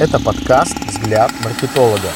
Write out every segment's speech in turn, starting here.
Это подкаст «Взгляд маркетолога».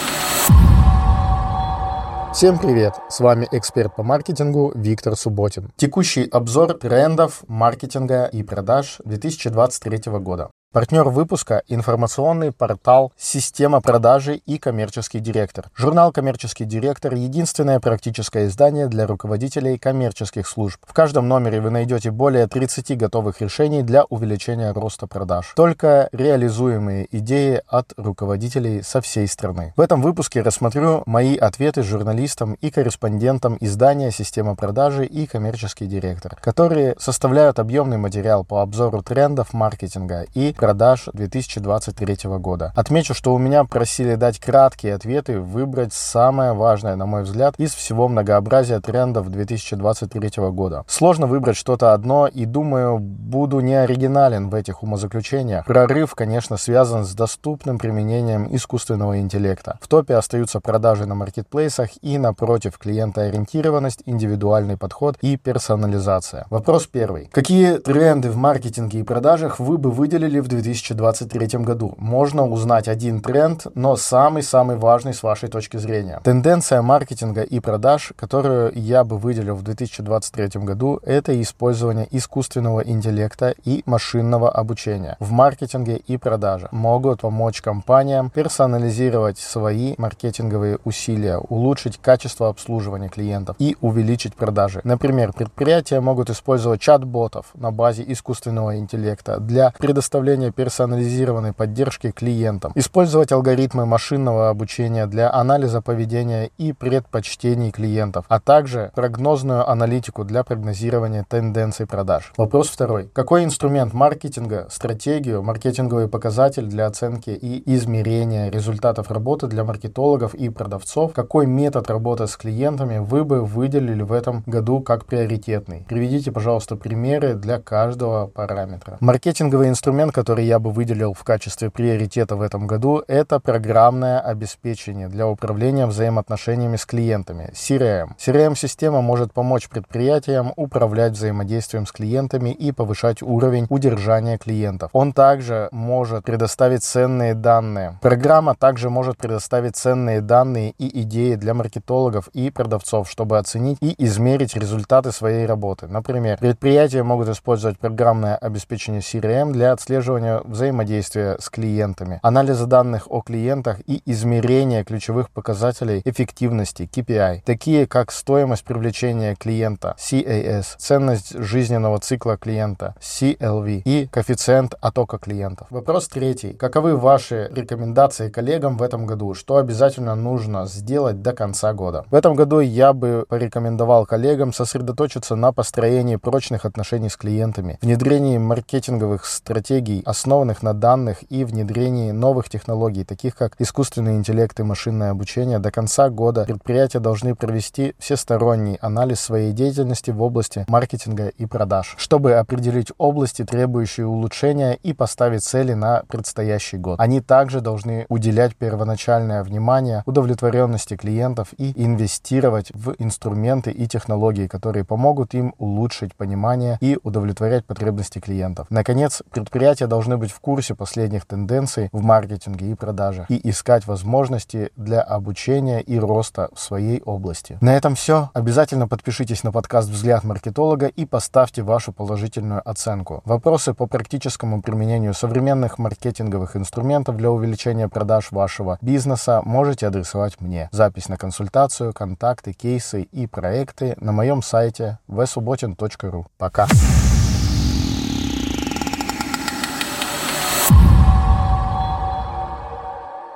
Всем привет! С вами эксперт по маркетингу Виктор Субботин. Текущий обзор трендов маркетинга и продаж 2023 года. Партнер выпуска – информационный портал «Система продажи» и «Коммерческий директор». Журнал «Коммерческий директор» – единственное практическое издание для руководителей коммерческих служб. В каждом номере вы найдете более 30 готовых решений для увеличения роста продаж. Только реализуемые идеи от руководителей со всей страны. В этом выпуске рассмотрю мои ответы журналистам и корреспондентам издания «Система продажи» и «Коммерческий директор», которые составляют объемный материал по обзору трендов маркетинга и продаж 2023 года. Отмечу, что у меня просили дать краткие ответы, выбрать самое важное, на мой взгляд, из всего многообразия трендов 2023 года. Сложно выбрать что-то одно, и думаю, буду не оригинален в этих умозаключениях. Прорыв, конечно, связан с доступным применением искусственного интеллекта. В топе остаются продажи на маркетплейсах и, напротив, клиентоориентированность, индивидуальный подход и персонализация. Вопрос первый. Какие тренды в маркетинге и продажах вы бы выделили в 2023 году. Можно узнать один тренд, но самый-самый важный с вашей точки зрения. Тенденция маркетинга и продаж, которую я бы выделил в 2023 году, это использование искусственного интеллекта и машинного обучения в маркетинге и продаже. Могут помочь компаниям персонализировать свои маркетинговые усилия, улучшить качество обслуживания клиентов и увеличить продажи. Например, предприятия могут использовать чат-ботов на базе искусственного интеллекта для предоставления предоставления персонализированной поддержки клиентам, использовать алгоритмы машинного обучения для анализа поведения и предпочтений клиентов, а также прогнозную аналитику для прогнозирования тенденций продаж. Вопрос второй. Какой инструмент маркетинга, стратегию, маркетинговый показатель для оценки и измерения результатов работы для маркетологов и продавцов, какой метод работы с клиентами вы бы выделили в этом году как приоритетный? Приведите, пожалуйста, примеры для каждого параметра. Маркетинговый инструмент, который который я бы выделил в качестве приоритета в этом году, это программное обеспечение для управления взаимоотношениями с клиентами, CRM. CRM-система может помочь предприятиям управлять взаимодействием с клиентами и повышать уровень удержания клиентов. Он также может предоставить ценные данные. Программа также может предоставить ценные данные и идеи для маркетологов и продавцов, чтобы оценить и измерить результаты своей работы. Например, предприятия могут использовать программное обеспечение CRM для отслеживания отслеживания взаимодействия с клиентами, анализа данных о клиентах и измерения ключевых показателей эффективности KPI, такие как стоимость привлечения клиента CAS, ценность жизненного цикла клиента CLV и коэффициент оттока клиентов. Вопрос третий. Каковы ваши рекомендации коллегам в этом году? Что обязательно нужно сделать до конца года? В этом году я бы порекомендовал коллегам сосредоточиться на построении прочных отношений с клиентами, внедрении маркетинговых стратегий основанных на данных и внедрении новых технологий, таких как искусственный интеллект и машинное обучение, до конца года предприятия должны провести всесторонний анализ своей деятельности в области маркетинга и продаж, чтобы определить области, требующие улучшения и поставить цели на предстоящий год. Они также должны уделять первоначальное внимание удовлетворенности клиентов и инвестировать в инструменты и технологии, которые помогут им улучшить понимание и удовлетворять потребности клиентов. Наконец, предприятия должны быть в курсе последних тенденций в маркетинге и продаже и искать возможности для обучения и роста в своей области. На этом все. Обязательно подпишитесь на подкаст «Взгляд маркетолога» и поставьте вашу положительную оценку. Вопросы по практическому применению современных маркетинговых инструментов для увеличения продаж вашего бизнеса можете адресовать мне. Запись на консультацию, контакты, кейсы и проекты на моем сайте vsubotin.ru. Пока!